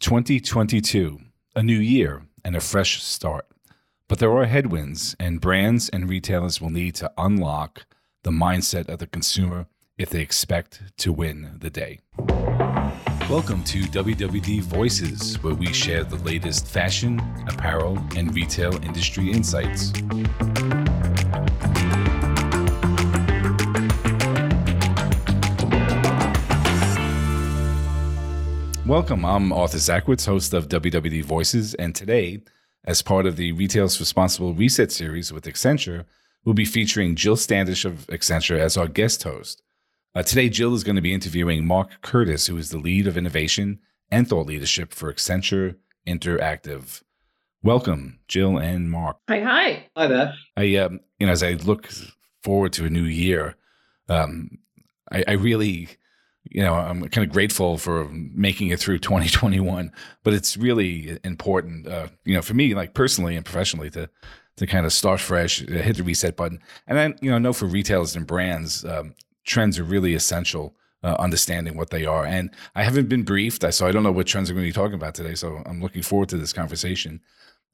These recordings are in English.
2022, a new year and a fresh start. But there are headwinds, and brands and retailers will need to unlock the mindset of the consumer if they expect to win the day. Welcome to WWD Voices, where we share the latest fashion, apparel, and retail industry insights. Welcome. I'm Arthur Zaczkiewicz, host of WWD Voices, and today, as part of the Retail's Responsible Reset series with Accenture, we'll be featuring Jill Standish of Accenture as our guest host. Uh, today, Jill is going to be interviewing Mark Curtis, who is the lead of innovation and thought leadership for Accenture Interactive. Welcome, Jill and Mark. Hi, hi. Hi there. I, um, you know, as I look forward to a new year, um, I, I really you know, I'm kind of grateful for making it through 2021, but it's really important, uh, you know, for me, like personally and professionally to, to kind of start fresh, uh, hit the reset button. And then, you know, know for retailers and brands, um, trends are really essential, uh, understanding what they are. And I haven't been briefed, so I don't know what trends we're going to be talking about today. So I'm looking forward to this conversation.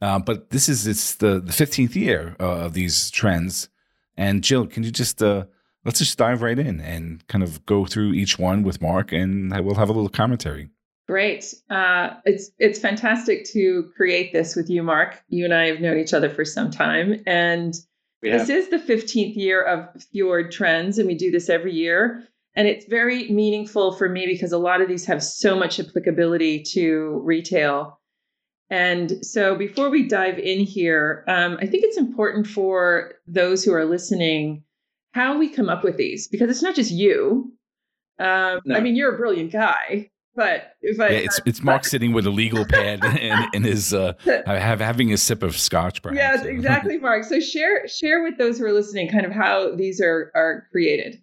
Uh, but this is, it's the, the 15th year uh, of these trends. And Jill, can you just, uh, let's just dive right in and kind of go through each one with Mark, and we'll have a little commentary. Great. Uh, it's it's fantastic to create this with you, Mark. You and I have known each other for some time, and this is the 15th year of Fjord Trends, and we do this every year. And it's very meaningful for me because a lot of these have so much applicability to retail. And so, before we dive in here, um, I think it's important for those who are listening how we come up with these because it's not just you. Um, no. I mean, you're a brilliant guy, but if I, yeah, it's it's Mark sitting with a legal pad and, and his uh, have having a sip of scotch. Perhaps. Yes, exactly, Mark. So share share with those who are listening, kind of how these are are created.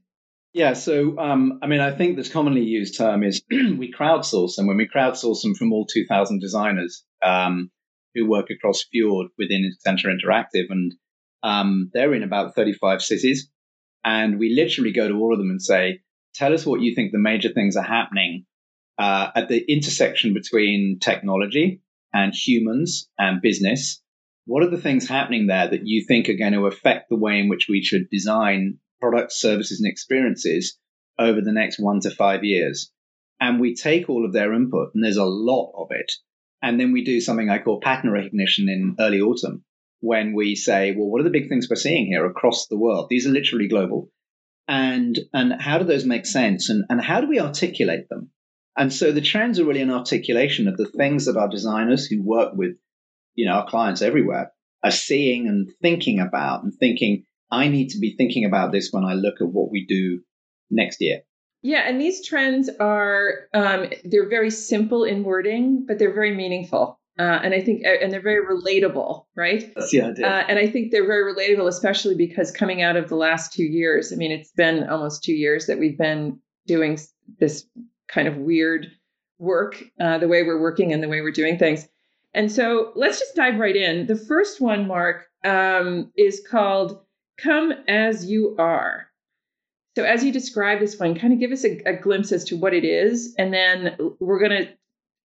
Yeah, so um, I mean, I think this commonly used term is we crowdsource them. When we crowdsource them from all 2,000 designers um, who work across Fjord within Accenture Interactive, and um, they're in about 35 cities. And we literally go to all of them and say, tell us what you think the major things are happening uh, at the intersection between technology and humans and business. What are the things happening there that you think are going to affect the way in which we should design products, services, and experiences over the next one to five years? And we take all of their input, and there's a lot of it. And then we do something I call pattern recognition in early autumn, when we say, well, what are the big things we're seeing here across the world? These are literally global. And, and how do those make sense? And, and how do we articulate them? And so the trends are really an articulation of the things that our designers who work with, you know, our clients everywhere are seeing and thinking about and thinking, I need to be thinking about this when I look at what we do next year. Yeah, and these trends are um, they're very simple in wording, but they're very meaningful. Uh, and I think, and they're very relatable, right? That's the idea. Uh, and I think they're very relatable, especially because coming out of the last two years, I mean, it's been almost two years that we've been doing this kind of weird work, uh, the way we're working and the way we're doing things. And so let's just dive right in. The first one, Mark, um, is called Come As You Are. So, as you describe this one, kind of give us a, a glimpse as to what it is, and then we're going to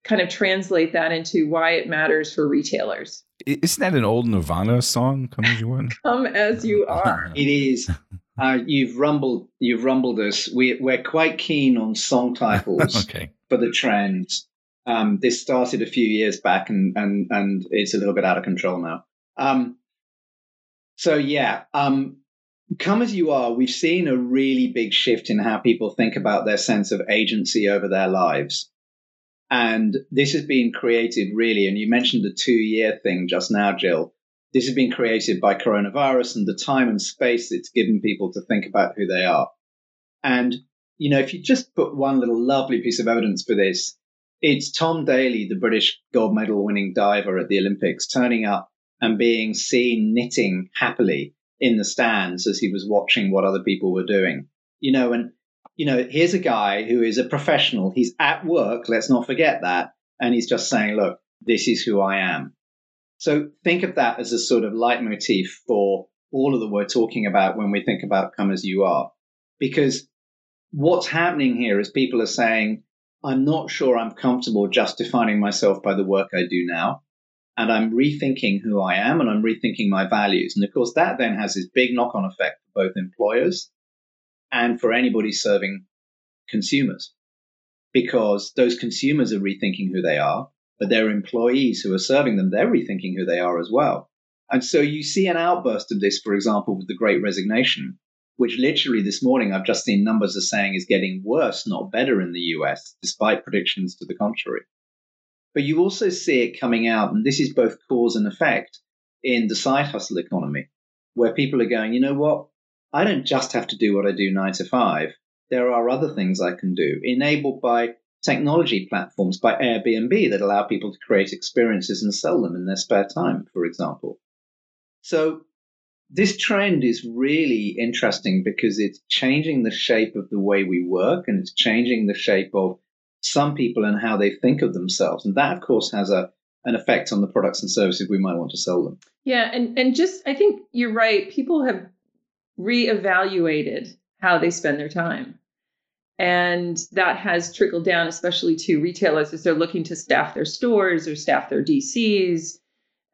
kind of translate that into why it matters for retailers. Isn't that an old Nirvana song? Come as you are. Come as you are. It is. Uh, you've rumbled. You've rumbled us. We, we're quite keen on song titles okay. for the trends. Um, this started a few years back, and and and it's a little bit out of control now. Um, so yeah, um, come as you are. We've seen a really big shift in how people think about their sense of agency over their lives. And this has been created really, and you mentioned the two year thing just now, Jill. This has been created by coronavirus and the time and space it's given people to think about who they are. And, you know, if you just put one little lovely piece of evidence for this, it's Tom Daley, the British gold medal winning diver at the Olympics, turning up and being seen knitting happily in the stands as he was watching what other people were doing. You know, and you know, here's a guy who is a professional. He's at work. Let's not forget that. And he's just saying, look, this is who I am. So think of that as a sort of leitmotif for all of that we're talking about when we think about come as you are. Because what's happening here is people are saying, I'm not sure I'm comfortable just defining myself by the work I do now. And I'm rethinking who I am and I'm rethinking my values. And of course, that then has this big knock on effect for both employers and for anybody serving consumers. Because those consumers are rethinking who they are, but their employees who are serving them, they're rethinking who they are as well. And so you see an outburst of this, for example, with the great resignation, which literally this morning I've just seen numbers are saying is getting worse, not better in the US, despite predictions to the contrary. But you also see it coming out, and this is both cause and effect in the side hustle economy, where people are going, you know what? I don't just have to do what I do nine to five. There are other things I can do, enabled by technology platforms, by Airbnb that allow people to create experiences and sell them in their spare time, for example. So this trend is really interesting because it's changing the shape of the way we work and it's changing the shape of some people and how they think of themselves. And that, of course, has a an effect on the products and services we might want to sell them. Yeah, and and just I think you're right. People have reevaluated how they spend their time. And that has trickled down, especially to retailers as they're looking to staff their stores or staff their DCs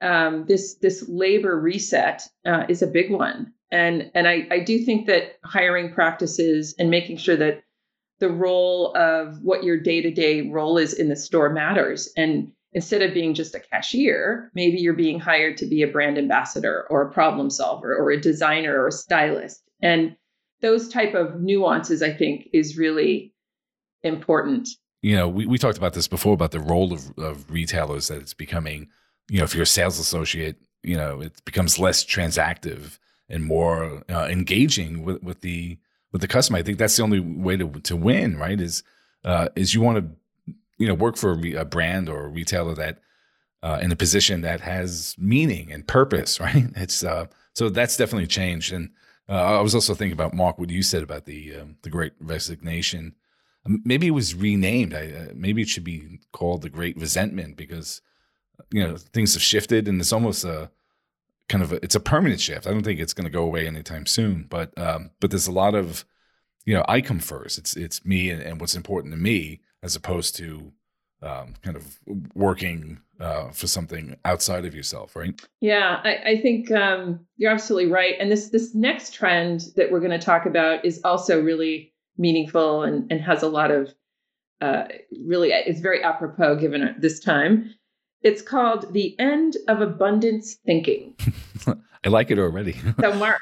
um, this this labor reset uh, is a big one, and and I, I do think that hiring practices and making sure that the role of what your day to day role is in the store matters, and instead of being just a cashier, maybe you're being hired to be a brand ambassador or a problem solver or a designer or a stylist, and those type of nuances I think is really important. You know, we, we talked about this before about the role of, of retailers that it's becoming you know, if you're a sales associate, you know, it becomes less transactive and more uh, engaging with, with the with the customer. I think that's the only way to to win, right? Is uh, is you want to you know work for a, brand or a retailer that uh, in a position that has meaning and purpose, right? It's uh, so that's definitely changed. And uh, I was also thinking about Mark, what you said about the um, the Great Resignation. Maybe it was renamed. I, uh, maybe it should be called the Great Resentment because you know things have shifted and it's almost a kind of a, it's a permanent shift. I don't think it's going to go away anytime soon. But um, but there's a lot of you know I come first. It's it's me and, and what's important to me as opposed to um, kind of working uh, for something outside of yourself, right? Yeah, I, I think um, you're absolutely right. And this this next trend that we're going to talk about is also really meaningful and, and has a lot of uh, really it's very apropos given this time. It's called The End of Abundance Thinking. I like it already. so, Mark,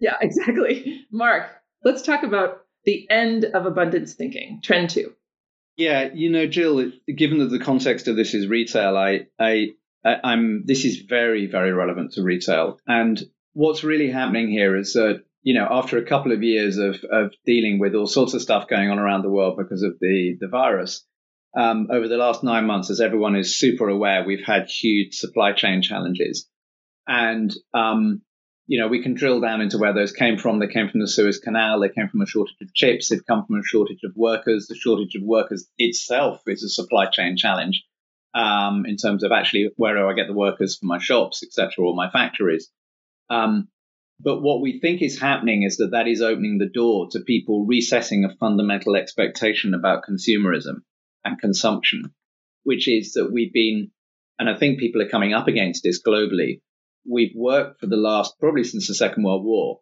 yeah, exactly. Mark, let's talk about the end of abundance thinking, trend two. Yeah, you know, Jill, given that the context of this is retail, I, I, I am this is very, very relevant to retail. And what's really happening here is that, you know, after a couple of years of, of dealing with all sorts of stuff going on around the world because of the, the virus, um, over the last nine months, as everyone is super aware, we've had huge supply chain challenges. And, um, you know, we can drill down into where those came from. They came from the Suez Canal. They came from a shortage of chips. They've come from a shortage of workers. The shortage of workers itself is a supply chain challenge um, in terms of actually where do I get the workers for my shops, etc., or my factories. Um, but what we think is happening is that that is opening the door to people resetting a fundamental expectation about consumerism and consumption, which is that we've been, and I think people are coming up against this globally. We've worked for the last, probably since the Second World War,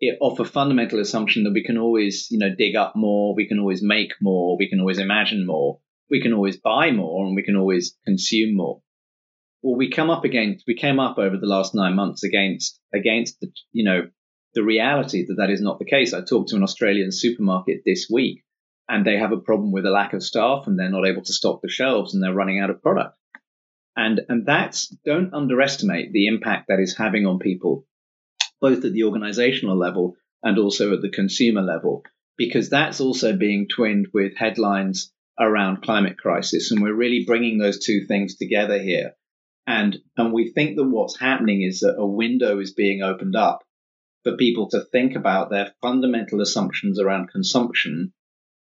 it, off a fundamental assumption that we can always, you know, dig up more, we can always make more, we can always imagine more, we can always buy more, and we can always consume more. Well, we come up against, we came up over the last nine months against, against the, you know, the reality that that is not the case. I talked to an Australian supermarket this week and they have a problem with a lack of staff and they're not able to stock the shelves and they're running out of product. And, and that's, don't underestimate the impact that is having on people, both at the organizational level and also at the consumer level, because that's also being twinned with headlines around climate crisis. And we're really bringing those two things together here. And, and we think that what's happening is that a window is being opened up for people to think about their fundamental assumptions around consumption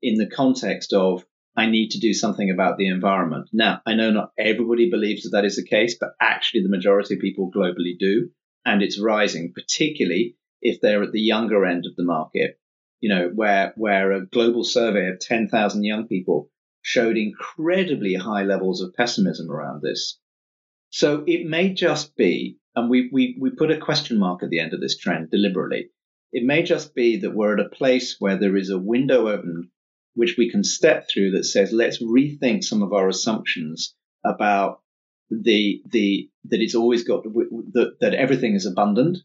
in the context of I need to do something about the environment. Now, I know not everybody believes that that is the case, but actually the majority of people globally do. And it's rising, particularly if they're at the younger end of the market, you know, where, where a global survey of 10,000 young people showed incredibly high levels of pessimism around this. So it may just be, and we, we, we put a question mark at the end of this trend deliberately. It may just be that we're at a place where there is a window open which we can step through that says, let's rethink some of our assumptions about the, the, that it's always got, that, that everything is abundant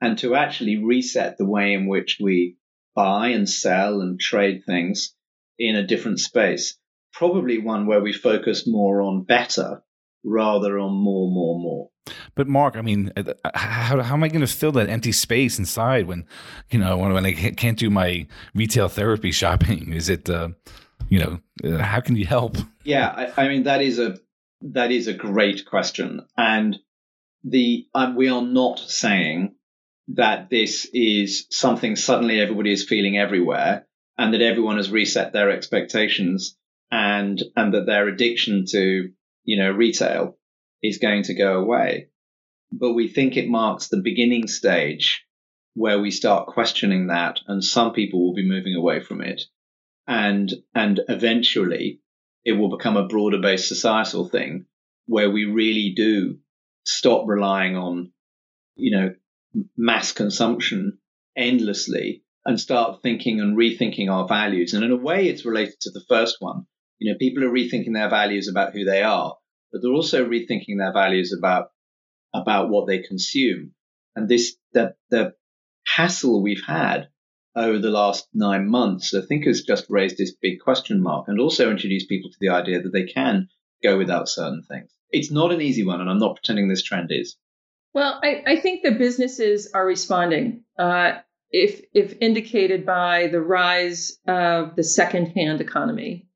and to actually reset the way in which we buy and sell and trade things in a different space. Probably one where we focus more on better rather on more, more, more. But Mark, I mean, uh, how, how am I going to fill that empty space inside when, you know, when, when I can't do my retail therapy shopping? Is it, uh, you know, uh, how can you help? Yeah, I, I, mean that is a that is a great question, and the um, we are not saying that this is something suddenly everybody is feeling everywhere, and that everyone has reset their expectations, and and that their addiction to you know, retail is going to go away. But we think it marks the beginning stage where we start questioning that and some people will be moving away from it. And, and eventually it will become a broader based societal thing where we really do stop relying on, you know, mass consumption endlessly and start thinking and rethinking our values. And in a way, it's related to the first one. You know, people are rethinking their values about who they are, but they're also rethinking their values about about what they consume. And this the the hassle we've had over the last nine months, I think, has just raised this big question mark and also introduced people to the idea that they can go without certain things. It's not an easy one, and I'm not pretending this trend is. Well, I, I think the businesses are responding. Uh, if if indicated by the rise of the secondhand economy,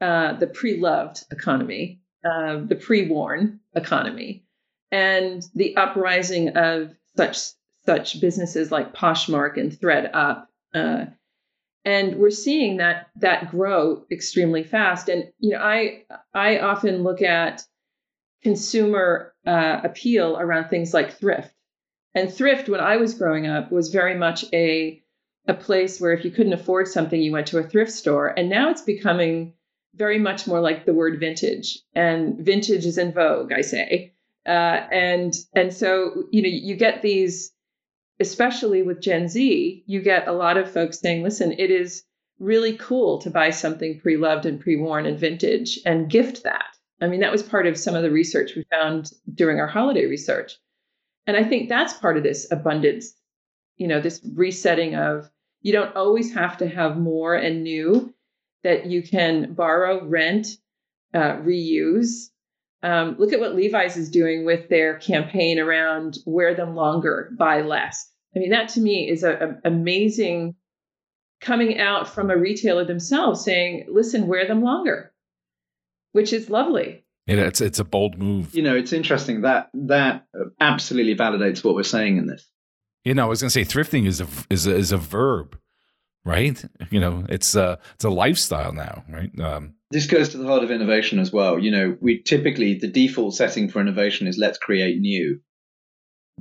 uh, the pre-loved economy, uh, the pre-worn economy, and the uprising of such such businesses like Poshmark and ThredUp. Uh, and we're seeing that that grow extremely fast. And you know, I I often look at consumer uh, appeal around things like thrift. And thrift, when I was growing up, was very much a a place where if you couldn't afford something, you went to a thrift store. And now it's becoming very much more like the word vintage, and vintage is in vogue, I say. Uh, and and so you know you get these, especially with Gen Z, you get a lot of folks saying, "Listen, it is really cool to buy something pre-loved and pre-worn and vintage and gift that." I mean, that was part of some of the research we found during our holiday research. And I think that's part of this abundance, you know, this resetting of you don't always have to have more and new that you can borrow, rent, uh, reuse. Um, look at what Levi's is doing with their campaign around wear them longer, buy less. I mean, that to me is an amazing coming out from a retailer themselves saying, listen, wear them longer, which is lovely. Yeah, it's it's a bold move. You know, it's interesting that that absolutely validates what we're saying in this. You know, I was going to say thrifting is a is a, is a verb right? You know, it's a it's a lifestyle now, right? Um, this goes to the heart of innovation as well. You know, we typically the default setting for innovation is let's create new,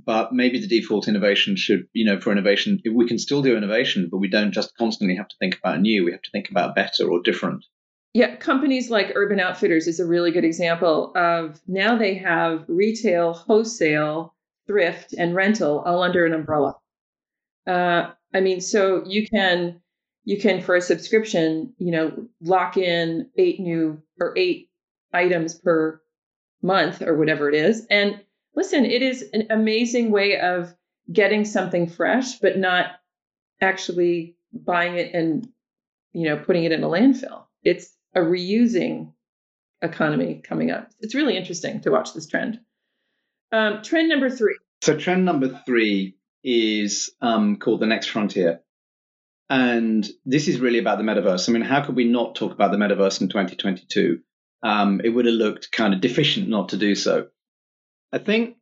but maybe the default innovation should, you know, for innovation we can still do innovation, but we don't just constantly have to think about new. We have to think about better or different. Yeah, companies like Urban Outfitters is a really good example of now they have retail, wholesale, thrift, and rental all under an umbrella. Uh, I mean, so you can you can for a subscription, you know, lock in eight new or eight items per month or whatever it is. And listen, it is an amazing way of getting something fresh, but not actually buying it and you know putting it in a landfill. It's a reusing economy coming up. It's really interesting to watch this trend. Um, trend number three. So trend number three is um, called The Next Frontier. And this is really about the metaverse. I mean, how could we not talk about the metaverse in 2022? Um, it would have looked kind of deficient not to do so. I think,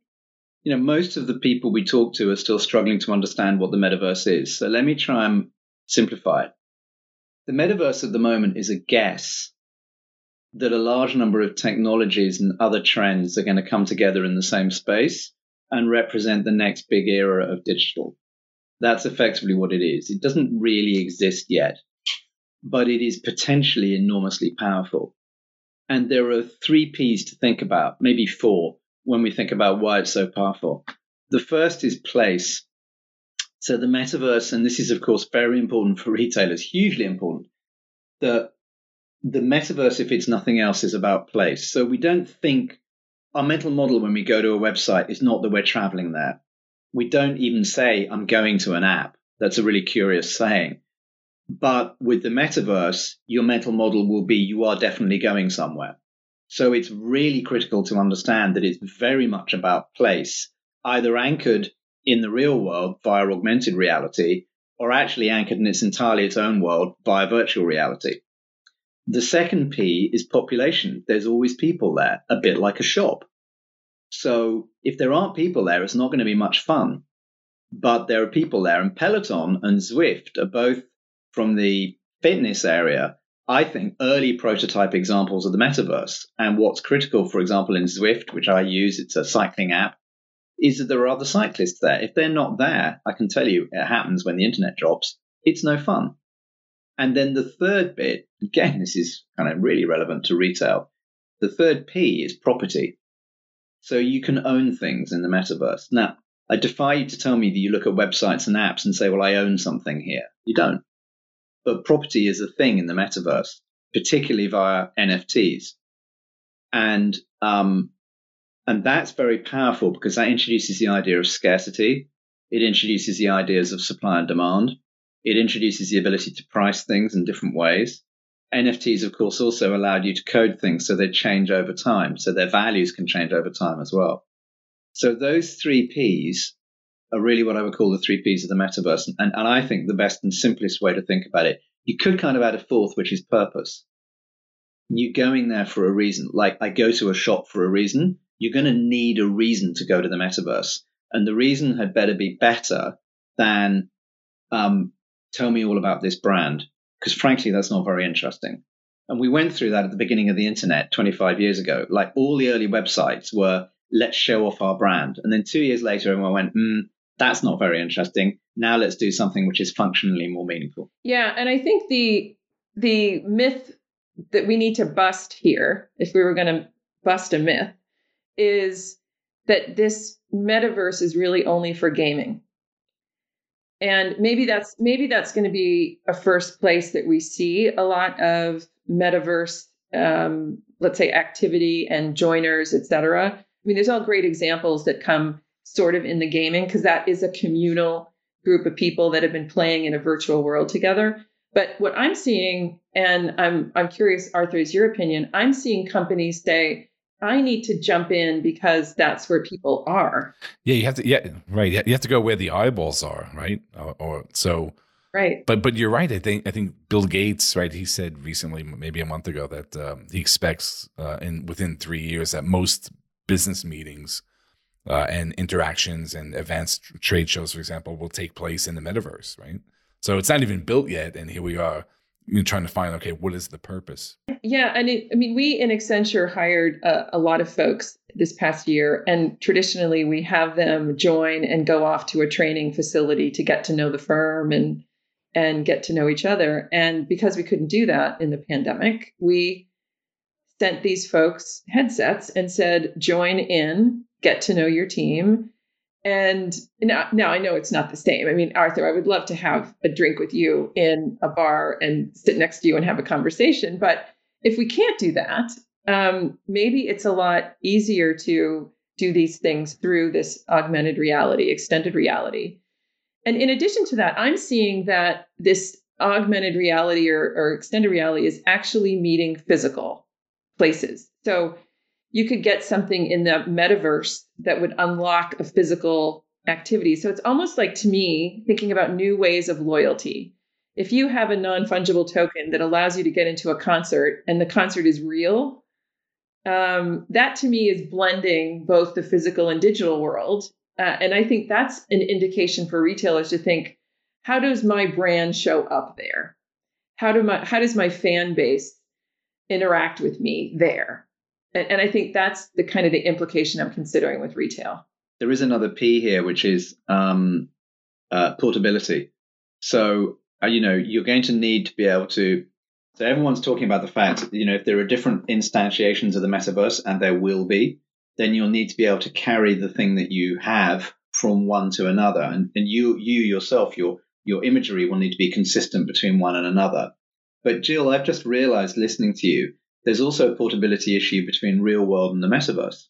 you know, most of the people we talk to are still struggling to understand what the metaverse is. So let me try and simplify it. The metaverse at the moment is a guess that a large number of technologies and other trends are going to come together in the same space and represent the next big era of digital. That's effectively what it is. It doesn't really exist yet. but it is potentially enormously powerful. And there are three P's to think about, maybe four, when we think about why it's so powerful. The first is place. So the metaverse, and this is of course very important for retailers, hugely important. The the metaverse, if it's nothing else, is about place. So we don't think our mental model when we go to a website is not that we're traveling there. We don't even say, I'm going to an app. That's a really curious saying. But with the metaverse, your mental model will be you are definitely going somewhere. So it's really critical to understand that it's very much about place, either anchored in the real world via augmented reality or actually anchored in its entirely its own world via virtual reality. The second P is population. There's always people there, a bit like a shop. So if there aren't people there, it's not going to be much fun. But there are people there, and Peloton and Zwift are both from the fitness area, I think early prototype examples of the metaverse. And what's critical, for example, in Zwift, which I use, it's a cycling app, is that there are other cyclists there. If they're not there, I can tell you it happens when the internet drops. It's no fun. And then the third bit, again, this is kind of really relevant to retail. The third P is property. So you can own things in the metaverse. Now, I defy you to tell me that you look at websites and apps and say, well, I own something here. You don't but property is a thing in the metaverse, particularly via NFTs. And um, and that's very powerful because that introduces the idea of scarcity. It introduces the ideas of supply and demand. It introduces the ability to price things in different ways. NFTs, of course, also allowed you to code things so they change over time. So their values can change over time as well. So those three Ps are really what I would call the three Ps of the metaverse. And, and I think the best and simplest way to think about it, you could kind of add a fourth, which is purpose. You're going there for a reason. Like I go to a shop for a reason. You're going to need a reason to go to the metaverse. And the reason had better be better than um, tell me all about this brand. Because frankly, that's not very interesting. And we went through that at the beginning of the internet 25 years ago. Like all the early websites were, let's show off our brand. And then two years later, everyone went, mm, that's not very interesting. Now let's do something which is functionally more meaningful. Yeah, and I think the the myth that we need to bust here, if we were going to bust a myth, is that this metaverse is really only for gaming. And maybe that's maybe that's going to be a first place that we see a lot of metaverse, um, let's say, activity and joiners, et cetera. I mean, there's all great examples that come sort of in the gaming because that is a communal group of people that have been playing in a virtual world together. But what I'm seeing, and I'm I'm curious, Arthur, is your opinion? I'm seeing companies say, I need to jump in because that's where people are. Yeah, you have to. Yeah, right. You have to go where the eyeballs are, right? Or, or so. Right. But but you're right. I think I think Bill Gates, right? He said recently, maybe a month ago, that um, he expects uh, in within three years that most business meetings uh, and interactions and events, trade shows, for example, will take place in the metaverse, right? So it's not even built yet, and here we are you know, trying to find okay, what is the purpose? Yeah, and it, I mean, we in Accenture hired a, a lot of folks this past year, and traditionally we have them join and go off to a training facility to get to know the firm and and get to know each other. And because we couldn't do that in the pandemic, we sent these folks headsets and said, join in get to know your team. And now, now I know it's not the same. I mean, Arthur, I would love to have a drink with you in a bar and sit next to you and have a conversation. But if we can't do that, um, maybe it's a lot easier to do these things through this augmented reality, extended reality. And in addition to that, I'm seeing that this augmented reality or, or extended reality is actually meeting physical places. So you could get something in the metaverse that would unlock a physical activity. So it's almost like to me thinking about new ways of loyalty. If you have a non fungible token that allows you to get into a concert and the concert is real, um, that to me is blending both the physical and digital world. Uh, and I think that's an indication for retailers to think how does my brand show up there? How, do my, how does my fan base interact with me there? And, and I think that's the kind of the implication I'm considering with retail. There is another P here, which is um, uh, portability. So uh, you know, you're going to need to be able to. So everyone's talking about the fact, you know, if there are different instantiations of the metaverse, and there will be, then you'll need to be able to carry the thing that you have from one to another, and, and you you yourself, your your imagery will need to be consistent between one and another. But Jill, I've just realized listening to you, there's also a portability issue between real world and the metaverse.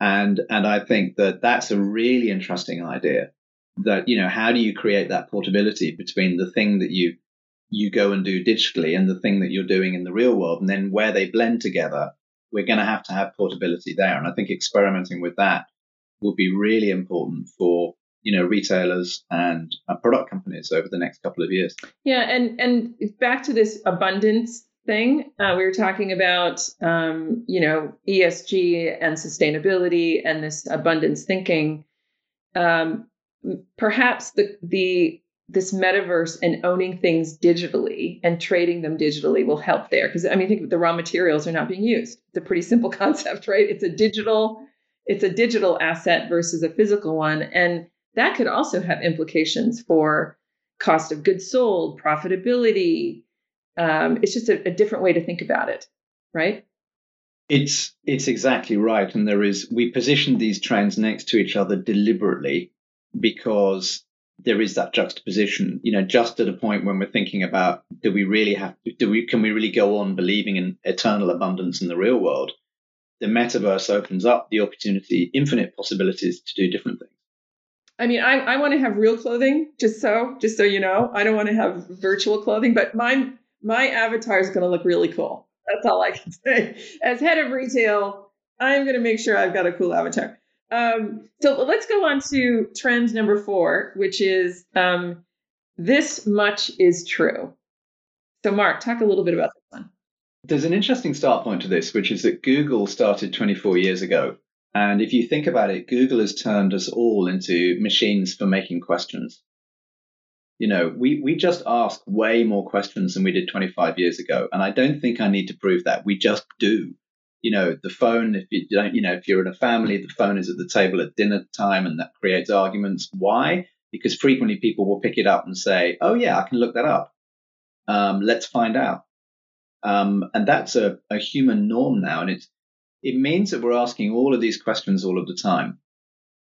And, and I think that that's a really interesting idea that, you know, how do you create that portability between the thing that you, you go and do digitally and the thing that you're doing in the real world and then where they blend together, we're going to have to have portability there. And I think experimenting with that will be really important for you know retailers and uh, product companies over the next couple of years. Yeah, and and back to this abundance thing, uh, we were talking about um, you know ESG and sustainability and this abundance thinking. Um, perhaps the the this metaverse and owning things digitally and trading them digitally will help there because I mean think the raw materials are not being used. It's a pretty simple concept, right? It's a digital it's a digital asset versus a physical one and that could also have implications for cost of goods sold, profitability. Um, it's just a, a different way to think about it, right? It's it's exactly right, and there is we position these trends next to each other deliberately because there is that juxtaposition. You know, just at a point when we're thinking about do we really have do we can we really go on believing in eternal abundance in the real world? The metaverse opens up the opportunity, infinite possibilities to do different things. I mean, I, I want to have real clothing, just so, just so you know. I don't want to have virtual clothing, but my my avatar is going to look really cool. That's all I can say. As head of retail, I'm going to make sure I've got a cool avatar. Um, so let's go on to trend number four, which is um, this much is true. So, Mark, talk a little bit about this one. There's an interesting start point to this, which is that Google started 24 years ago and if you think about it, Google has turned us all into machines for making questions. You know, we, we just ask way more questions than we did 25 years ago. And I don't think I need to prove that. We just do. You know, the phone, if you don't, you know, if you're in a family, the phone is at the table at dinner time and that creates arguments. Why? Because frequently people will pick it up and say, oh, yeah, I can look that up. Um, let's find out. Um, and that's a, a human norm now. And it's, it means that we're asking all of these questions all of the time.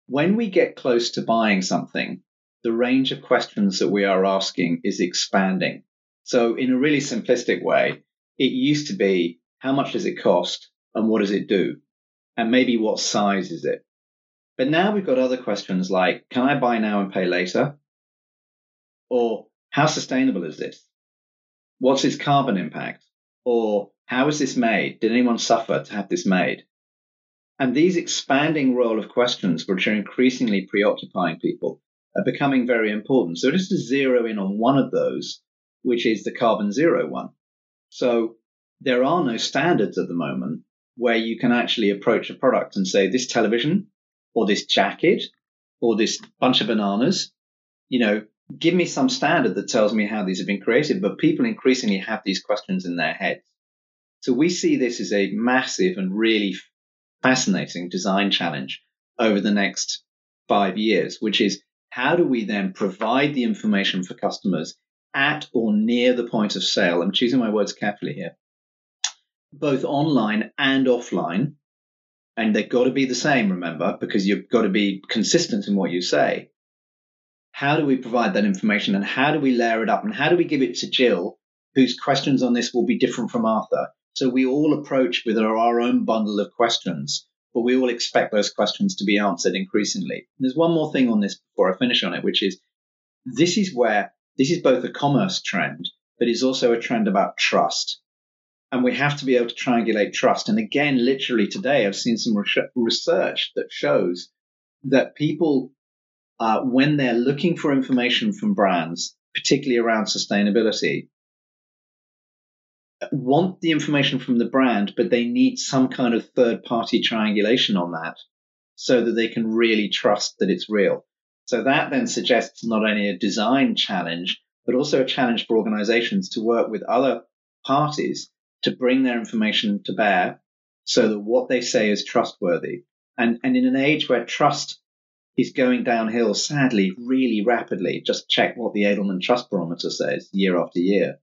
When we get close to buying something, the range of questions that we are asking is expanding. So, in a really simplistic way, it used to be how much does it cost and what does it do? And maybe what size is it? But now we've got other questions like can I buy now and pay later? Or how sustainable is this? What's its carbon impact? Or how is this made? Did anyone suffer to have this made? And these expanding role of questions, which are increasingly preoccupying people, are becoming very important. So just to zero in on one of those, which is the carbon zero one. So there are no standards at the moment where you can actually approach a product and say, this television or this jacket or this bunch of bananas, you know, give me some standard that tells me how these have been created. But people increasingly have these questions in their heads. So we see this as a massive and really fascinating design challenge over the next five years, which is how do we then provide the information for customers at or near the point of sale? I'm choosing my words carefully here, both online and offline. And they've got to be the same, remember, because you've got to be consistent in what you say. How do we provide that information and how do we layer it up and how do we give it to Jill, whose questions on this will be different from Arthur? So we all approach with our, own bundle of questions, but we all expect those questions to be answered increasingly. And There's one more thing on this before I finish on it, which is this is where this is both a commerce trend, but it's also a trend about trust. And we have to be able to triangulate trust. And again, literally today, I've seen some research that shows that people, uh, when they're looking for information from brands, particularly around sustainability, want the information from the brand, but they need some kind of third party triangulation on that so that they can really trust that it's real. So that then suggests not only a design challenge, but also a challenge for organizations to work with other parties to bring their information to bear so that what they say is trustworthy. And, and in an age where trust is going downhill, sadly, really rapidly. Just check what the Edelman Trust Barometer says year after year.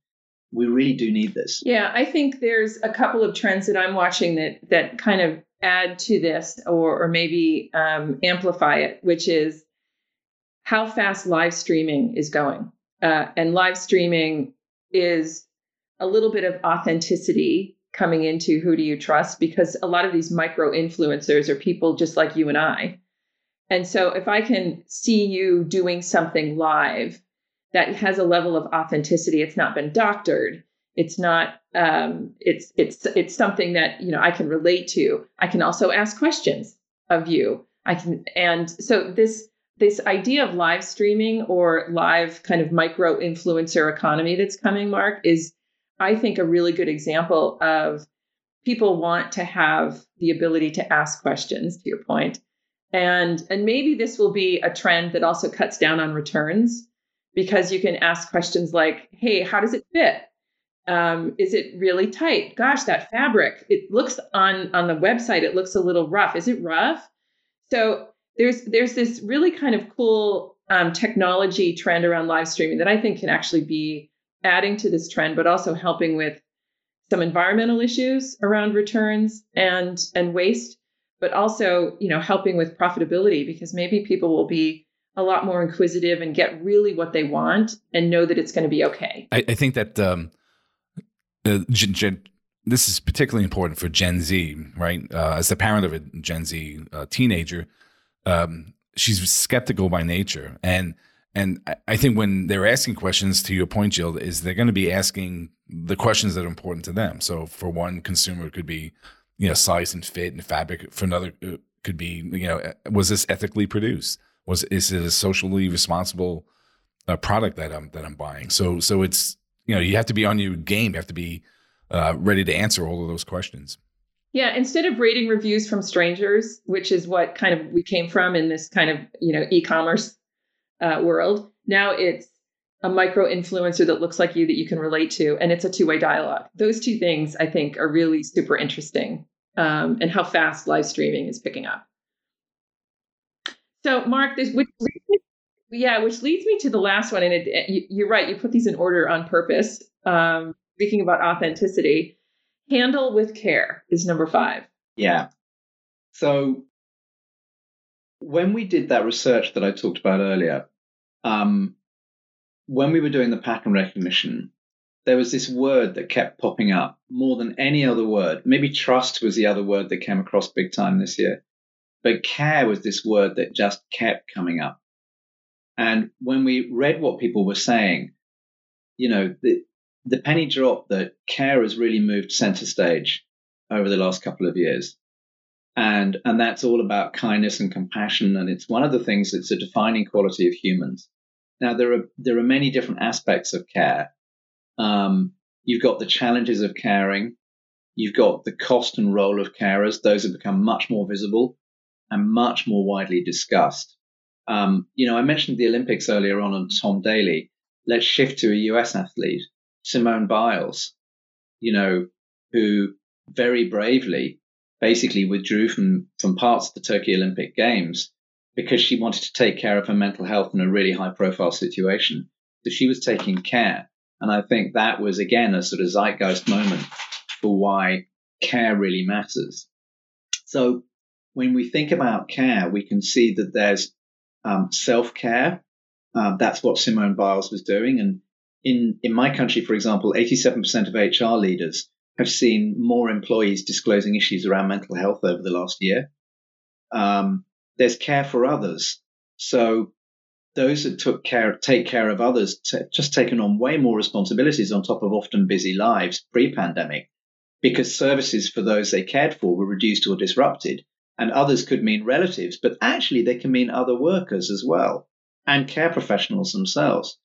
We really do need this. Yeah, I think there's a couple of trends that I'm watching that that kind of add to this or, or maybe um, amplify it, which is how fast live streaming is going. Uh, and live streaming is a little bit of authenticity coming into who do you trust because a lot of these micro influencers are people just like you and I. And so if I can see you doing something live that has a level of authenticity, it's not been doctored. It's not um, it's it's it's something that you know I can relate to. I can also ask questions of you. I can and so this this idea of live streaming or live kind of micro influencer economy that's coming, Mark, is I think a really good example of people want to have the ability to ask questions to your point and and maybe this will be a trend that also cuts down on returns because you can ask questions like hey how does it fit? Um, is it really tight? Gosh that fabric it looks on on the website it looks a little rough. Is it rough? So there's there's this really kind of cool um, technology trend around live streaming that i think can actually be adding to this trend, but also helping with some environmental issues around returns and and waste, but also you know helping with profitability because maybe people will be a lot more inquisitive and get really what they want and know that it's going to be okay. I, I think that um, Gen, Gen, this is particularly important for Gen Z, right? Uh, as the parent of a Gen Z uh, teenager, um, she's skeptical by nature, and and I think when they're asking questions, to your point, Jill, is they're going to be asking the questions that are important to them. So for one consumer, it could be, you know, size and fit and fabric. For another, it could be, you know, was this ethically produced? Was is it a socially responsible uh, product that I'm that I'm buying? So so it's you know you have to be on your game. You have to be uh, ready to answer all of those questions. Yeah, instead of rating reviews from strangers, which is what kind of we came from in this kind of you know e-commerce uh, world. Now it's a micro influencer that looks like you that you can relate to, and it's a two way dialogue. Those two things I think are really super interesting, um, and how fast live streaming is picking up. So, Mark, this which yeah, which leads me to the last one, and it, you, are right. You put these in order on purpose. Um, speaking about authenticity, handle with care is number five. Yeah. So when we did that research that I talked about earlier, um, when we were doing the pattern recognition, there was this word that kept popping up more than any other word. Maybe trust was the other word that came across big time this year, but care was this word that just kept coming up. And when we read what people were saying, you know, the, the penny dropped that care has really moved center stage over the last couple of years. And and that's all about kindness and compassion. And it's one of the things that's a defining quality of humans. Now there are there are many different aspects of care. Um, you've got the challenges of caring. You've got the cost and role of carers. Those have become much more visible and much more widely discussed um, you know i mentioned the olympics earlier on and tom daley let's shift to a us athlete simone biles you know who very bravely basically withdrew from, from parts of the Tokyo Olympic Games because she wanted to take care of her mental health in a really high profile situation. So she was taking care. And I think that was, again, a sort of zeitgeist moment for why care really matters. So when we think about care, we can see that there's um, self care. Um, that's what Simone Biles was doing. And in, in my country, for example, 87% of HR leaders have seen more employees disclosing issues around mental health over the last year. Um, there's care for others. So those that took care, take care of others, t- just taken on way more responsibilities on top of often busy lives pre-pandemic, because services for those they cared for were reduced or disrupted. And others could mean relatives, but actually they can mean other workers as well and care professionals themselves.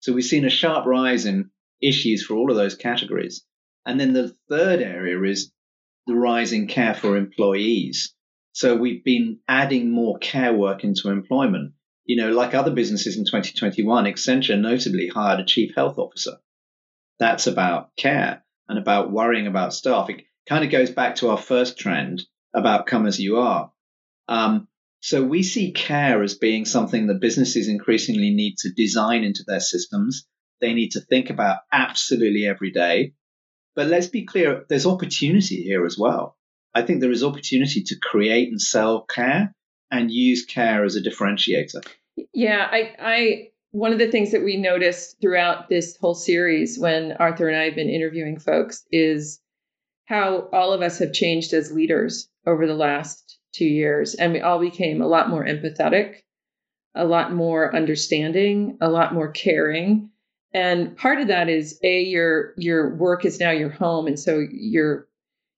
So we've seen a sharp rise in issues for all of those categories. And then the third area is the rise in care for employees. So we've been adding more care work into employment. You know, like other businesses in 2021, Accenture notably hired a chief health officer. That's about care and about worrying about staff. It kind of goes back to our first trend about come as you are. Um, So we see care as being something that businesses increasingly need to design into their systems. They need to think about absolutely every day. But let's be clear, there's opportunity here as well. I think there is opportunity to create and sell care and use care as a differentiator. Yeah, I, I one of the things that we noticed throughout this whole series when Arthur and I have been interviewing folks is how all of us have changed as leaders over the last two years. And we all became a lot more empathetic, a lot more understanding, a lot more caring. And part of that is a your your work is now your home. And so you're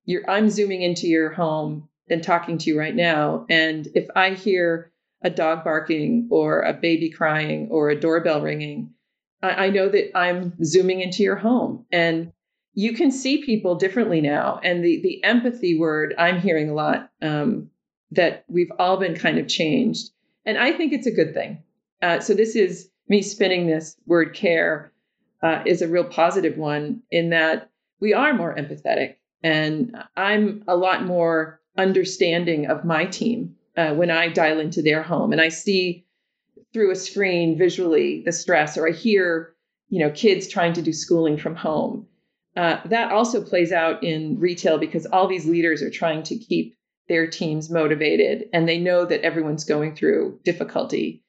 you're I'm zooming into your home and talking to you right now. And if I hear a dog barking or a baby crying or a doorbell ringing, I, I know that I'm zooming into your home. And you can see people differently now. And the the empathy word I'm hearing a lot um, that we've all been kind of changed, and I think it's a good thing. Uh, so this is me spinning this word care uh, is a real positive one in that we are more empathetic, and I'm a lot more understanding of my team uh, when I dial into their home and I see through a screen visually the stress, or I hear you know kids trying to do schooling from home uh, that also plays out in retail because all these leaders are trying to keep their teams motivated and they know that everyone's going through difficulty.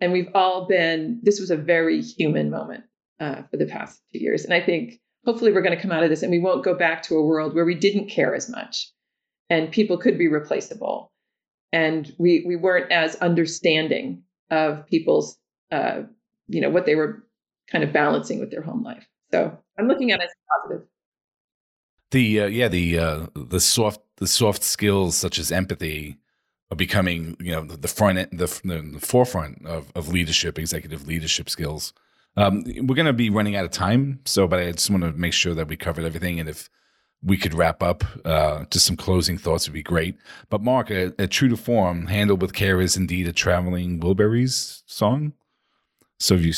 And we've all been, this was a very human moment uh, for the past two years. And I think hopefully we're going to come out of this and we won't go back to a world where we didn't care as much and people could be replaceable. And we, we weren't as understanding of people's, uh, you know, what they were kind of balancing with their home life. So I'm looking at it as positive. The uh, yeah the uh, the soft the soft skills such as empathy are becoming you know the front end, the, the forefront of, of leadership executive leadership skills. Um, we're going to be running out of time, so but I just want to make sure that we covered everything, and if we could wrap up uh, just some closing thoughts would be great. But Mark, a, a true to form, handled with care is indeed a traveling Wilburys song. So if you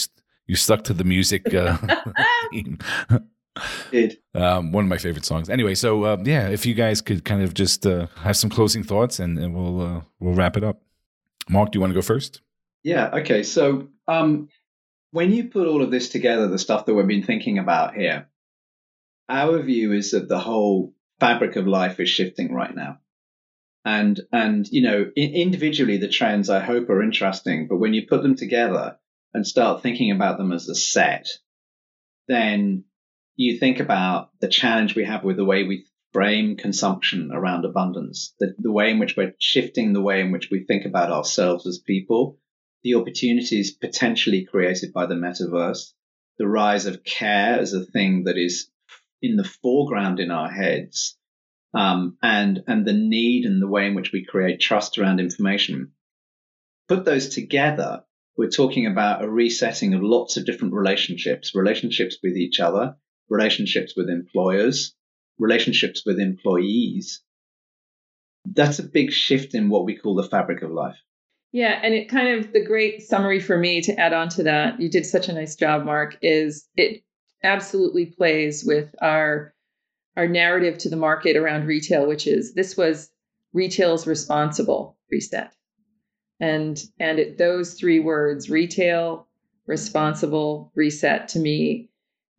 you stuck to the music uh, theme. Did um, one of my favorite songs. Anyway, so uh, yeah, if you guys could kind of just uh, have some closing thoughts, and, and we'll uh, we'll wrap it up. Mark, do you want to go first? Yeah. Okay. So um, when you put all of this together, the stuff that we've been thinking about here, our view is that the whole fabric of life is shifting right now. And, and, you know, individually, the trends I hope are interesting, but when you put them together, and start thinking about them as a set, then you think about the challenge we have with the way we frame consumption around abundance, the, the way in which we're shifting the way in which we think about ourselves as people, the opportunities potentially created by the metaverse, the rise of care as a thing that is in the foreground in our heads, um, and and the need and the way in which we create trust around information. Put those together, we're talking about a resetting of lots of different relationships, relationships with each other, relationships with employers, relationships with employees. That's a big shift in what we call the fabric of life. Yeah, and it kind of the great summary for me to add on to that, you did such a nice job, Mark, is it absolutely plays with our our narrative to the market around retail, which is this was retail's responsible reset and and it, those three words retail responsible reset to me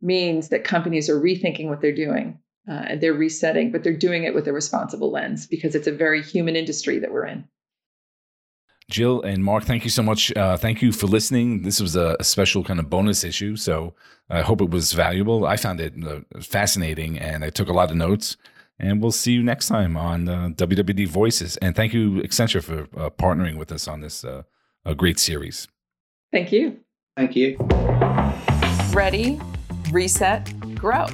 means that companies are rethinking what they're doing uh, and they're resetting but they're doing it with a responsible lens because it's a very human industry that we're in Jill and Mark, thank you so much. Uh, thank you for listening. This was a, a, special kind of bonus issue, so I hope it was valuable. I found it uh, fascinating, and I took a lot of notes. And we'll see you next time on uh, WWD Voices. And thank you, Accenture, for uh, partnering with us on this uh, great series. Thank you. Thank you. Ready, reset, grow.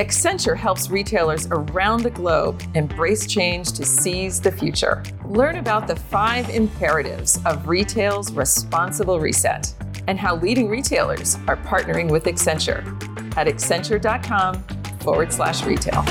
Accenture helps retailers around the globe embrace change to seize the future. Learn about the five imperatives of retail's responsible reset and how leading retailers are partnering with Accenture at accenture.com forward slash retail.